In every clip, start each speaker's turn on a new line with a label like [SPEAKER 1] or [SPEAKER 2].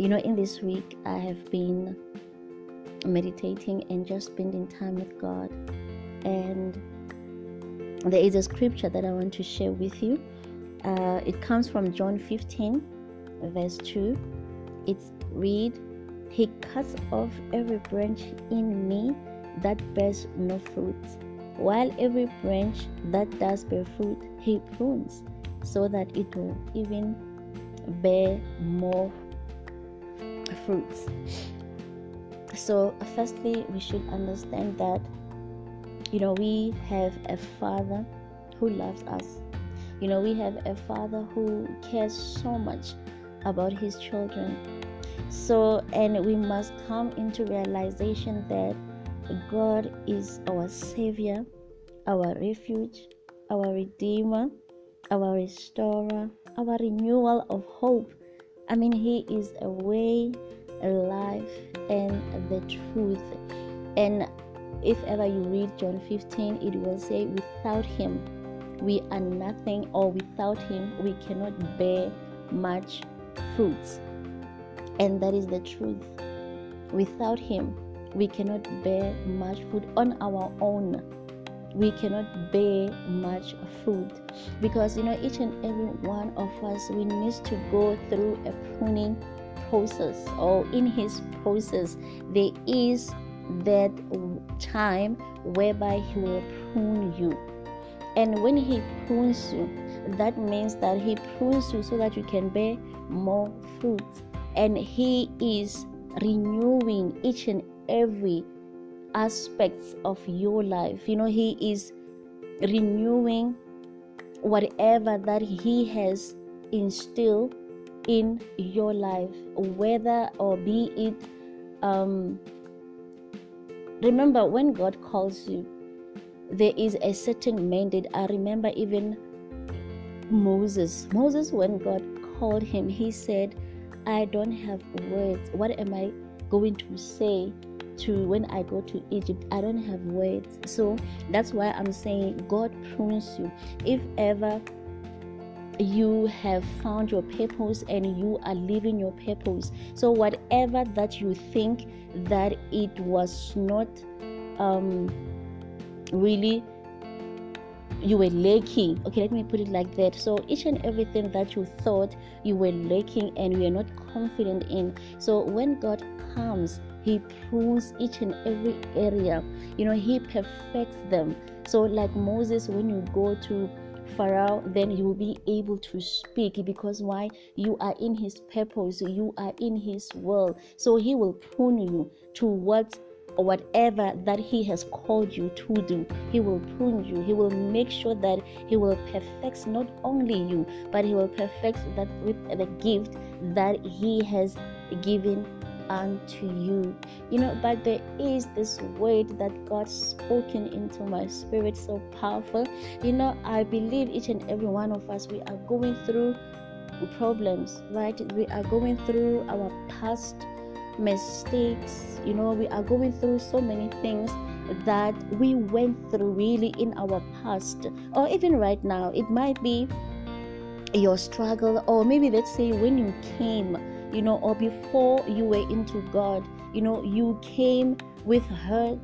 [SPEAKER 1] you know, in this week, I have been meditating and just spending time with God. And there is a scripture that I want to share with you. Uh, it comes from John 15, verse 2. It's read, He cuts off every branch in me that bears no fruit, while every branch that does bear fruit, He prunes, so that it will even bear more fruits. So, firstly, we should understand that you know we have a father who loves us. You know, we have a father who cares so much about his children. So, and we must come into realization that God is our Savior, our refuge, our Redeemer, our Restorer, our renewal of hope. I mean, He is a way, life, and the truth. And if ever you read John 15, it will say, Without Him, we are nothing, or without Him, we cannot bear much fruits. And that is the truth. Without Him, we cannot bear much fruit on our own. We cannot bear much fruit because you know each and every one of us we need to go through a pruning process or in his process there is that time whereby he will prune you. And when he prunes you that means that he prunes you so that you can bear more fruit. And he is renewing each and every aspects of your life. You know he is renewing whatever that he has instilled in your life whether or be it um remember when god calls you there is a certain mandate i remember even moses moses when god called him he said i don't have words what am i going to say to when I go to Egypt. I don't have words. So that's why I'm saying God prunes you. If ever you have found your purpose and you are living your purpose. So whatever that you think that it was not um really you were lacking. Okay let me put it like that. So each and everything that you thought you were lacking and you are not confident in. So when god comes he prunes each and every area. You know he perfects them. So like moses when you go to pharaoh then you will be able to speak because why? You are in his purpose you are in his will so he will prune you to what or whatever that he has called you to do. He will prune you. He will make sure that he will perfect not only you but he will perfect that with the gift that he has given unto you. You know, but there is this word that God spoken into my spirit so powerful. You know, I believe each and every one of us we are going through problems, right? We are going through our past mistakes. You know, we are going through so many things that we went through really in our past or even right now. It might be your struggle or maybe let's say when you came you know, or before you were into God, you know, you came with hurt,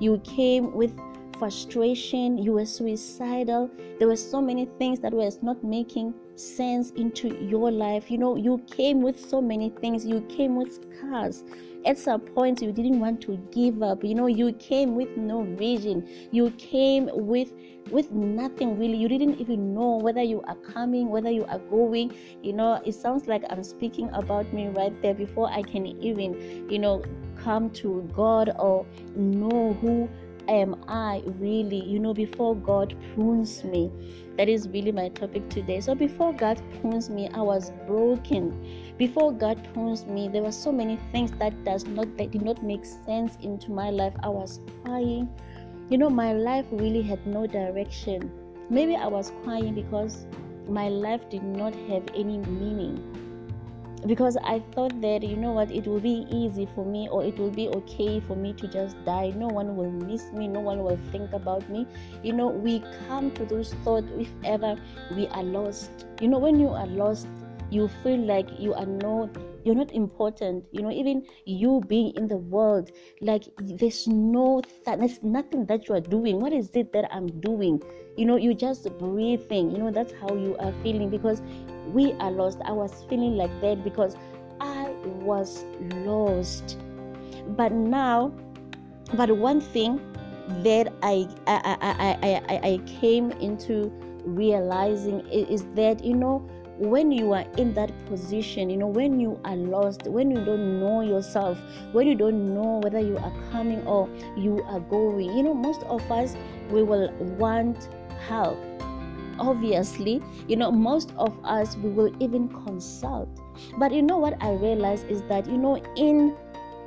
[SPEAKER 1] you came with frustration, you were suicidal. There were so many things that was not making sense into your life. You know, you came with so many things, you came with scars. At some point, you didn't want to give up. You know, you came with no vision. You came with with nothing really. You didn't even know whether you are coming, whether you are going. You know, it sounds like I'm speaking about me right there before I can even, you know, come to God or know who am I really, you know, before God prunes me. That is really my topic today. So before God prunes me, I was broken. Before God prunes me, there were so many things that does not that did not make sense into my life. I was crying. You know, my life really had no direction. Maybe I was crying because my life did not have any meaning because I thought that you know what it will be easy for me or it will be okay for me to just die. No one will miss me, no one will think about me. You know, we come to those thoughts if ever we are lost. You know, when you are lost, you feel like you are no you're not important you know even you being in the world like there's no th- there's nothing that you are doing what is it that i'm doing you know you're just breathing you know that's how you are feeling because we are lost i was feeling like that because i was lost but now but one thing that i i i i, I, came into realizing is that you know when you are in that position, you know, when you are lost, when you don't know yourself, when you don't know whether you are coming or you are going, you know, most of us we will want help. Obviously, you know, most of us we will even consult. But you know what I realized is that, you know, in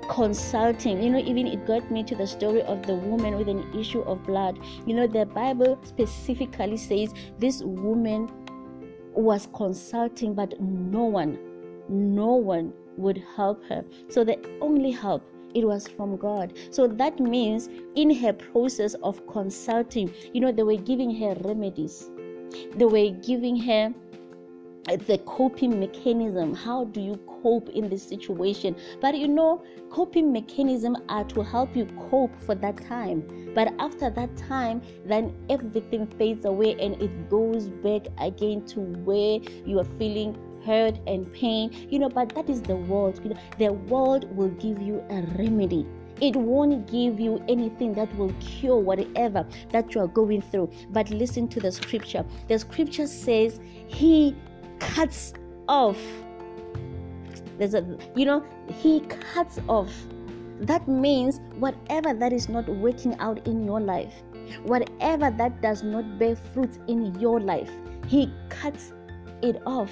[SPEAKER 1] consulting you know even it got me to the story of the woman with an issue of blood you know the bible specifically says this woman was consulting, but no one, no one would help her. So the only help it was from God. So that means in her process of consulting, you know, they were giving her remedies. They were giving her the coping mechanism. How do you cope in this situation? But you know coping mechanism are to help you cope for that time. But after that time then everything fades away and it goes back again to where you are feeling hurt and pain. You know but that is the world. You know the world will give you a remedy it won't give you anything that will cure whatever that you are going through. But listen to the scripture. The scripture says, He cuts off. There's a, you know, he cuts off. That means whatever that is not working out in your life, whatever that does not bear fruit in your life, he cuts it off.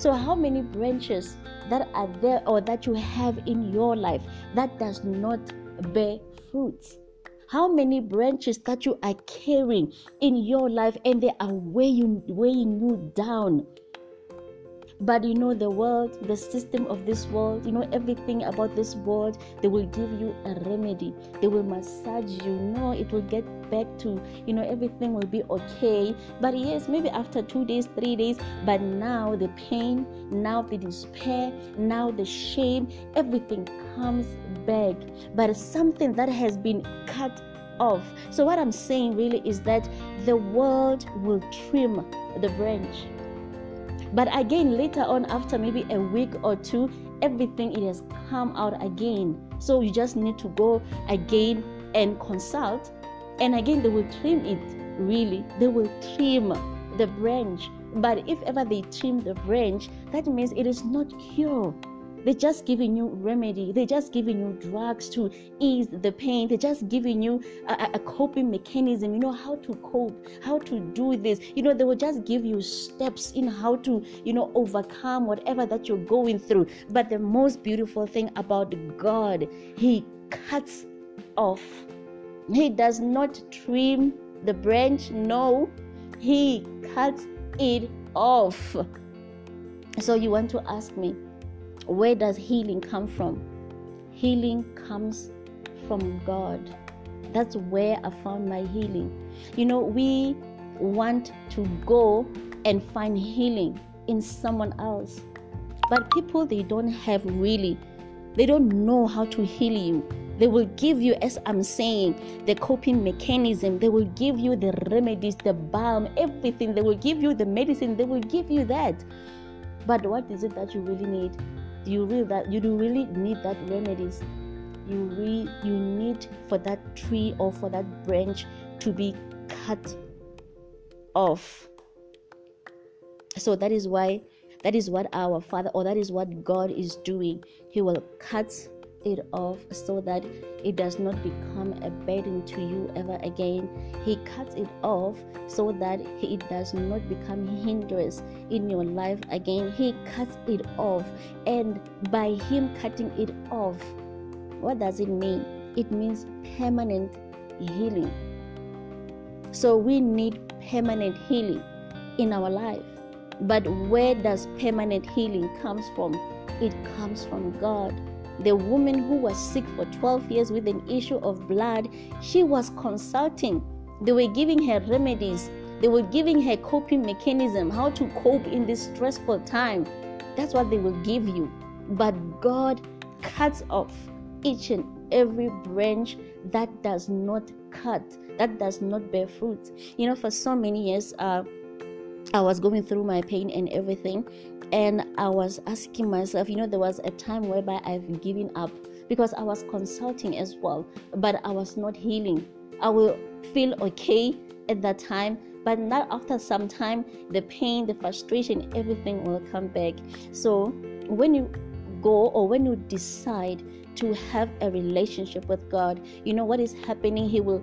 [SPEAKER 1] So, how many branches that are there or that you have in your life that does not bear fruit? How many branches that you are carrying in your life and they are weighing, weighing you down? But you know, the world, the system of this world, you know, everything about this world, they will give you a remedy. They will massage you. No, it will get back to, you know, everything will be okay. But yes, maybe after two days, three days, but now the pain, now the despair, now the shame, everything comes back. But something that has been cut off. So, what I'm saying really is that the world will trim the branch but again, later on, after maybe a week or two, everything it has come out again. So you just need to go again and consult. And again, they will trim it. Really, they will trim the branch. But if ever they trim the branch, that means it is not cured. They're just giving you remedy. They're just giving you drugs to ease the pain. They're just giving you a, a, coping mechanism. You know how to cope, how to do this. You know, they will just give you steps in how to, you know, overcome whatever that you're going through. But the most beautiful thing about God, He cuts off. He does not trim the branch. No, He cuts it off. So you want to ask me, where does healing come from? Healing comes from God. That's where I found my healing. You know, we want to go and find healing in someone else. But people, they don't have really, they don't know how to heal you. They will give you, as I'm saying, the coping mechanism. They will give you the remedies, the balm, everything. They will give you the medicine. They will give you that. But what is it that you really need? You really that you do really need that remedies. You really you need for that tree or for that branch to be cut off. So that is why that is what our father or that is what god is doing. He will cut it off so that it does not become a burden to you ever again. He cuts it off so that it does not become hindrance in your life again. He cuts it off, and by Him cutting it off, what does it mean? It means permanent healing. So we need permanent healing in our life. But where does permanent healing comes from? It comes from God the woman who was sick for 12 years with an issue of blood, she was consulting. They were giving her remedies. They were giving her coping mechanism, how to cope in this stressful time. That's what they will give you. But God cuts off each and every branch that does not cut, that does not bear fruit. You know, for so many years, uh, I was going through my pain and everything, and I was asking myself, you know, there was a time whereby I've given up because I was consulting as well, but I was not healing. I will feel okay at that time, but not after some time, the pain, the frustration, everything will come back. So when you go or when you decide to have a relationship with God, you know what is happening? He will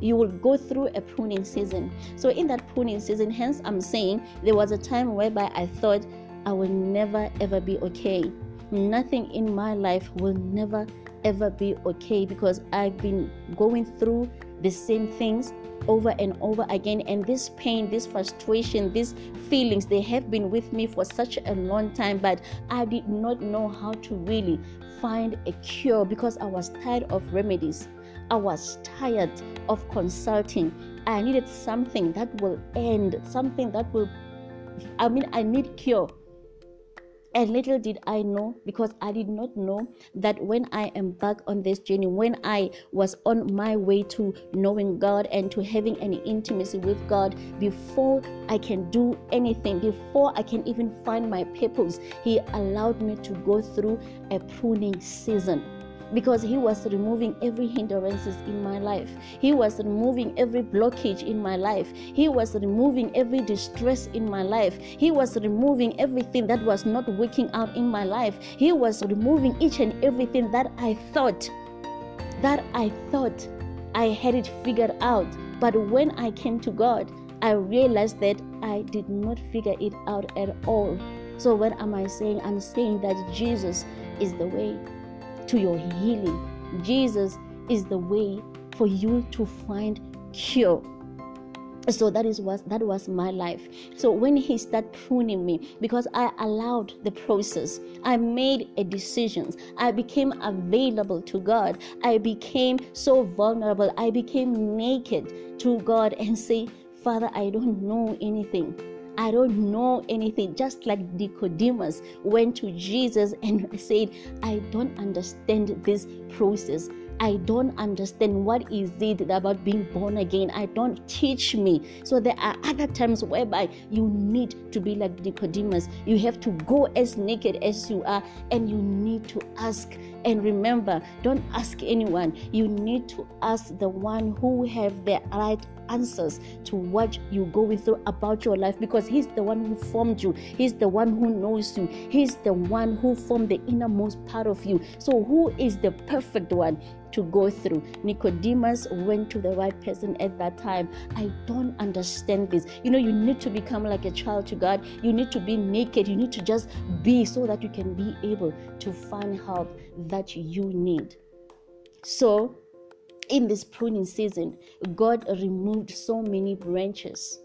[SPEAKER 1] you will go through a pruning season. So in that pruning season, hence I'm saying there was a time whereby I thought I will never ever be okay. Nothing in my life will never ever be okay because I've been going through the same things over and over again. And this pain this frustration these feelings they have been with me for such a long time but i did not know how to really find a cure because i was tired of remedies. I was tired of consulting. I needed something that will end something that will i mean i need cure and little did I know, because I did not know that when I embarked on this journey, when I was on my way to knowing God and to having an intimacy with God, before I can do anything, before I can even find my purpose, He allowed me to go through a pruning season because he was removing every hindrances in my life. He was removing every blockage in my life. He was removing every distress in my life. He was removing everything that was not working out in my life. He was removing each and everything that i thought that i thought i had it figured out. But when i came to god i realized that i did not figure it out at all. So what am i saying? I'm saying that jesus is the way to your healing. Jesus is the way for you to find cure. So that is what that was my life. So when he started pruning me because i allowed the process i made a decision. I became available to god. I became so vulnerable. I became naked to god and say father i don't know anything I don't know anything. Just like Nicodemus went to Jesus and said, I don't understand this process. I don't understand what is it about being born again. I don't teach me. So there are other times whereby you need to be like Nicodemus. You have to go as naked as you are and you need to ask. And remember, don't ask anyone. You need to ask the one who have the right answers to what you're going through about your life because He's the one who formed you, He's the one who knows you, He's the one who formed the innermost part of you. So, who is the perfect one? to go through. Nicodemus went to the right person at that time. I don't understand this. You know, you need to become like a child to God. You need to be naked. You need to just be so that you can be able to find help that you need. So, in this pruning season, God removed so many branches.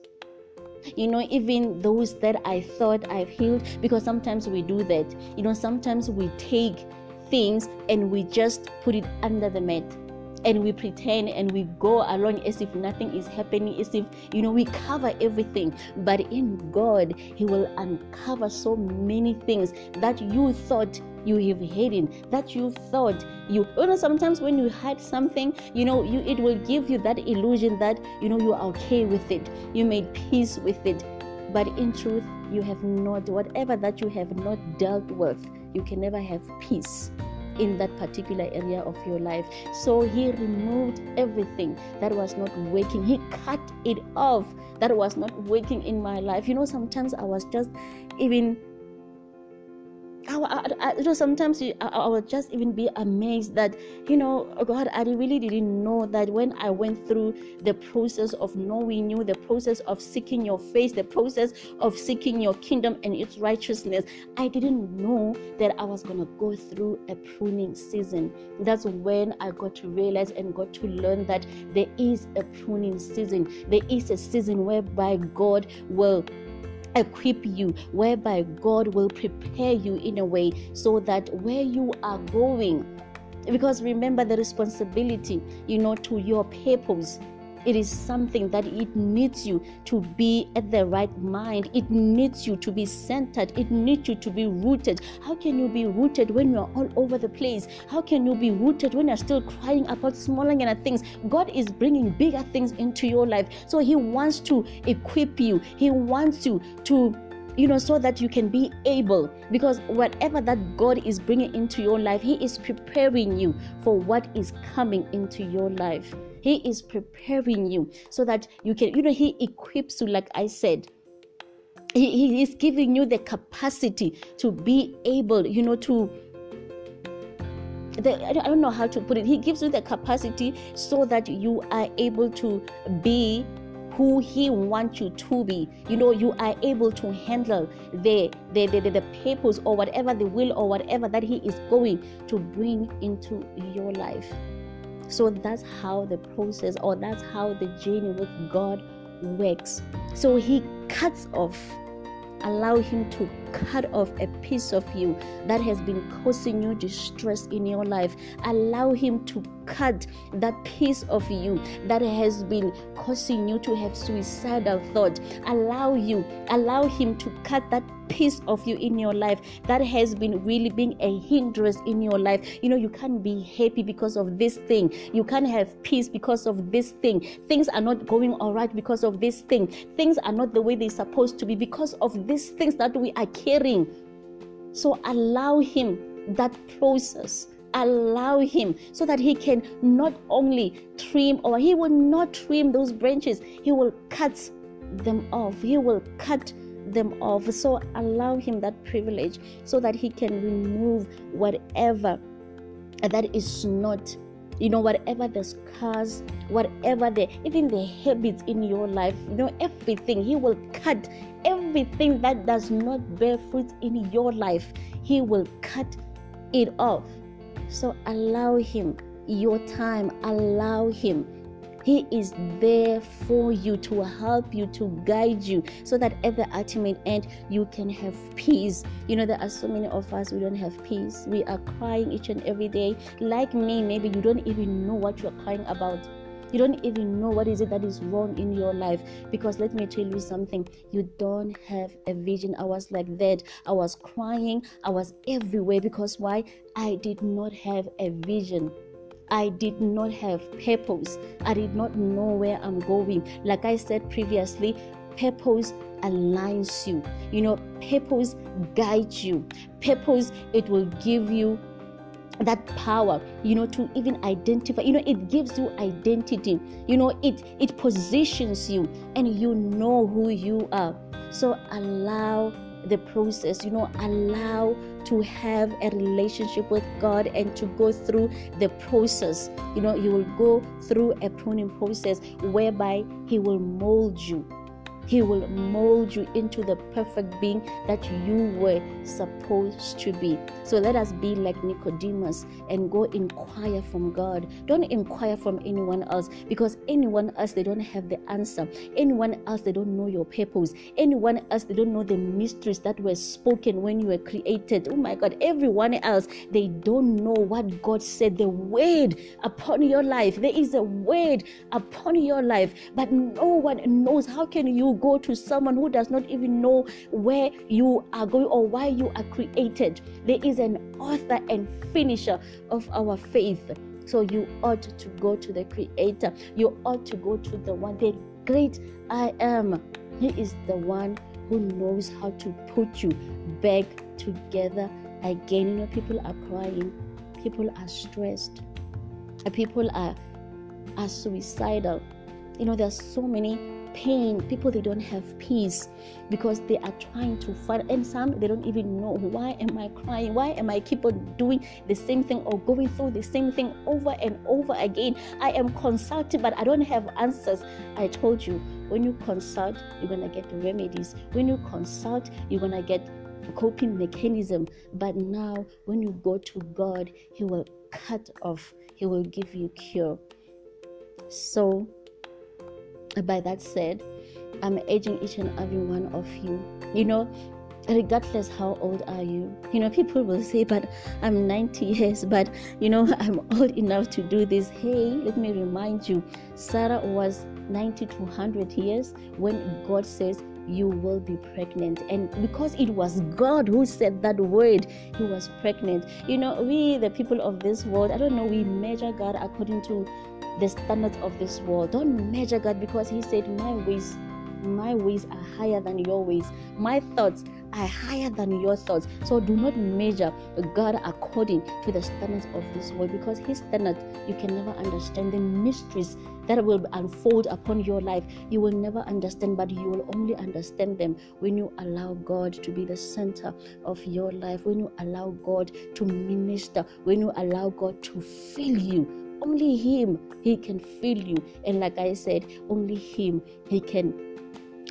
[SPEAKER 1] You know, even those that I thought I've healed, because sometimes we do that. You know, sometimes we take things and we just put it under the mat and we pretend and we go along as if nothing is happening, as if, you know, we cover everything. But in God, He will uncover so many things that you thought you have hidden, that you thought you, you know, sometimes when you hide something, you know, you it will give you that illusion that, you know, you are okay with it, you made peace with it. But in truth, you have not, whatever that you have not dealt with, you can never have peace in that particular area of your life. So he removed everything that was not working. He cut it off that was not working in my life. You know, sometimes I was just even I, I, you know, sometimes I, I would just even be amazed that, you know, God, I really didn't know that when I went through the process of knowing you, the process of seeking your face, the process of seeking your kingdom and its righteousness, I didn't know that I was going to go through a pruning season. That's when I got to realize and got to learn that there is a pruning season. There is a season whereby God will equip you, whereby God will prepare you in a way so that where you are going, because remember the responsibility, you know, to your purpose It is something that it needs you to be at the right mind. It needs you to be centered. It needs you to be rooted. How can you be rooted when you are all over the place? How can you be rooted when you're still crying about smaller things? God is bringing bigger things into your life. So He wants to equip you. He wants you to you know, so that you can be able, because whatever that God is bringing into your life, He is preparing you for what is coming into your life. He is preparing you so that you can, you know, He equips you, like I said. He, he is giving you the capacity to be able, you know, to the, I don't know how to put it. He gives you the capacity so that you are able to be who he wants you to be you know you are able to handle the the, the, the, the purpose or whatever the will or whatever that he is going to bring into your life so that's how the process or that's how the journey with god works. So he cuts off allow him to cut off a piece of you that has been causing you distress in your life allow him to cut that piece of you that has been causing you to have suicidal thoughts. Allow you allow him to cut that piece of you in your life that has been really being a hindrance in your life. You know you can't be happy because of this thing. You can't have peace because of this thing. Things are not going all right because of this thing. Things are not the way they're supposed to be because of these things that we are carrying so allow him that process. Allow him so that he can not only trim or he will not trim those branches. He will cut them off. He will cut them off. So allow him that privilege so that he can remove whatever that is not you know whatever the scars whatever the even the habits in your life you know everything. He will cut everything that does not bear fruit in your life he will cut it off so allow Him your time, allow Him. He is there for you to help you, to guide you, so that at the ultimate end you can have peace. You know, there are so many of us we don't have peace. We are crying each and every day. Like me, maybe you don't even know what you're crying about you don't even know what is it that is wrong in your life because let me tell you something you don't have a vision i was like that i was crying i was everywhere because why i did not have a vision I did not have purpose. I did not know where I'm going. Like I said previously, purpose aligns you. You know, purpose guides you. Purpose, it will give you that power you know to even identify you know it gives you identity you know it it positions you and you know who you are. So allow the process you know allow to have a relationship with god and to go through the process. You know you will go through a pruning process whereby he will mold you he will mold you into the perfect being that you were supposed to be. So let us be like Nicodemus and go inquire from God. Don't inquire from anyone else because anyone else they don't have the answer. Anyone else they don't know your purpose. Anyone else they don't know the mysteries that were spoken when you were created. Oh my God, everyone else they don't know what God said. The word upon your life. There is a word upon your life, but no one knows. How can you go to someone who does not even know where you are going or why you are created. There is an author and finisher of our faith. So you ought to go to the Creator. You ought to go to the one, the great I am. He is the one who knows how to put you back together again. You know, people are crying, people are stressed, people are are suicidal. You know, there are so many pain people they don't have peace because they are trying to find and some they don't even know why am i crying? Why am i keep on doing the same thing or going through the same thing over and over again? I am consulting but i don't have answers. I told you when you consult you're gonna get remedies. When you consult you're gonna get coping mechanism. But now when you go to god he will cut off he will give you cure. So by that said, I'm urging each and every one of you, you know, regardless how old are you you know people will say but i'm 90 years but you know i'm old enough to do this hey let me remind you sarah was 90 to 100 years when God says you will be pregnant. And because it was God who said that word, he was pregnant. You know, we, the people of this world, I don't know, we measure God according to the standards of this world. Don't measure God because he said, My ways, my ways are higher than your ways. My thoughts are higher than your thoughts. So do not measure God according to the standards of this world because His standards you can never understand the mysteries that will unfold upon your life. You will never understand, but you will only understand them when you allow God to be the center of your life, when you allow God to minister, when you allow God to fill you only him he can fill you and like i said only him he can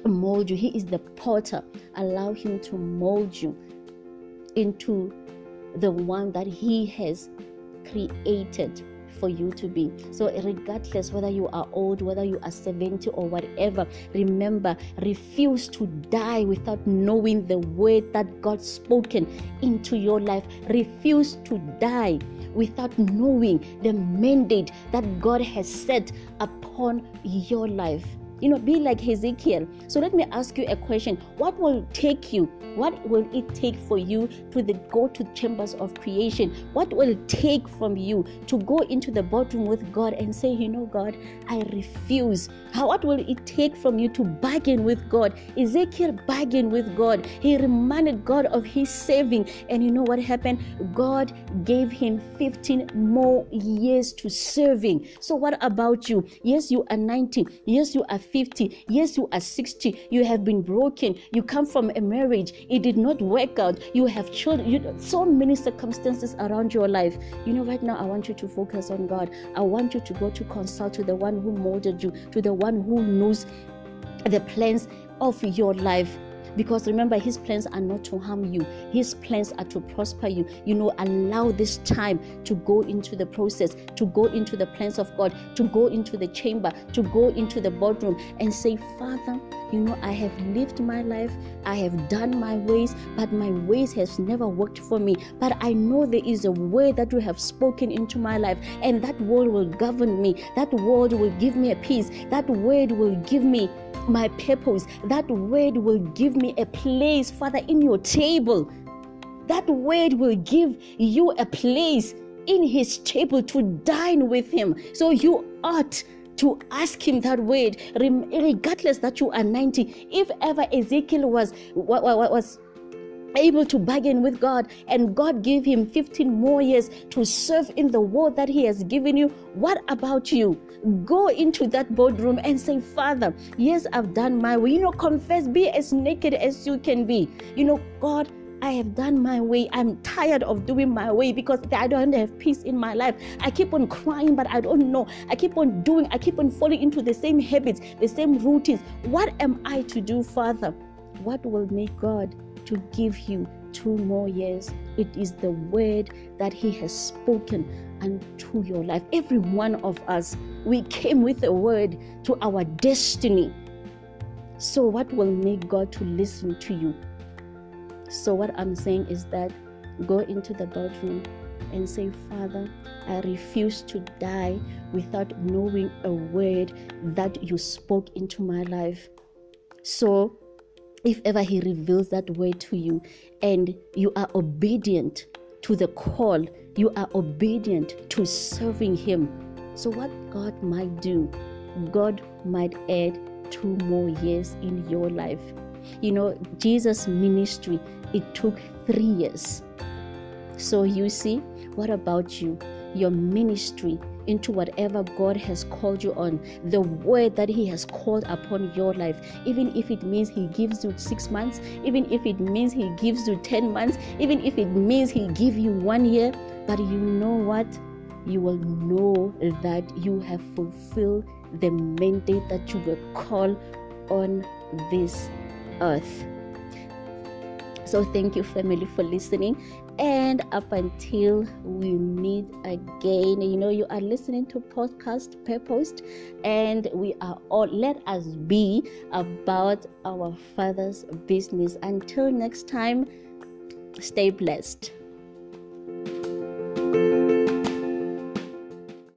[SPEAKER 1] mold you. He is the potter. Allow Him to mold you into the one that He has created for you to be. So, regardless whether you are old, whether you are 70 or whatever, remember, refuse to die without knowing the word that God spoken into your life. Refuse to die without knowing the mandate that God has set upon your life you know, be like Ezekiel. So let me ask you a question. What will take you? What will it take for you to the, go to chambers of creation? What will it take from you to go into the boardroom with God and say, you know, God, I refuse? How, what will it take from you to bargain with God? Ezekiel bargained with God. He reminded God of his saving. And you know what happened? God gave him 15 more years to serving. So what about you? Yes, you are 90. Yes, you are 50. Yes, you are 60. You have been broken. You come from a marriage. It did not work out. You have children. You, so many circumstances around your life. You know, right now, I want you to focus on God. I want you to go to consult to the one who molded you, to the one who knows the plans of your life because remember his plans are not to harm you. His plans are to prosper you. You know allow this time to go into the process to go into the plans of god to go into the chamber to go into the boardroom and say father you know i have lived my life. I have done my ways but my ways has never worked for me. But i know there is a word that you have spoken into my life and that word will govern me. That word will give me a peace. That word will give me my purpose. That word will give me a place, Father, in your table. That word will give you a place in his table to dine with him. So you ought to ask him that word, regardless that you are 90. If ever Ezekiel was was able to bargain with God, and God gave him 15 more years to serve in the world that He has given you. What about you? Go into that boardroom and say, Father, yes, I've done my way. You know, confess, be as naked as you can be. You know, God. I have done my way. I'm tired of doing my way because I don't have peace in my life. I keep on crying, but I don't know. I keep on doing, I keep on falling into the same habits, the same routines. What am I to do, Father? What will make God to give you two more years. It is the word that He has spoken unto your life. Every one of us, we came with a word to our destiny. So, what will make God to listen to you? So, what I'm saying is that go into the bedroom and say, Father, I refuse to die without knowing a word that you spoke into my life. So, if ever He reveals that word to you and you are obedient to the call, you are obedient to serving Him. So, what God might do, God might add two more years in your life. You know, Jesus' ministry, it took three years. So, you see, what about you? Your ministry into whatever God has called you on, the word that He has called upon your life, even if it means He gives you six months, even if it means He gives you 10 months, even if it means He give you one year, but you know what? You will know that you have fulfilled the mandate that you were called on this earth. So, thank you, family, for listening and up until we meet again. You know you are listening to podcast purposed and we are all let us be about our father's business. Until next time stay blessed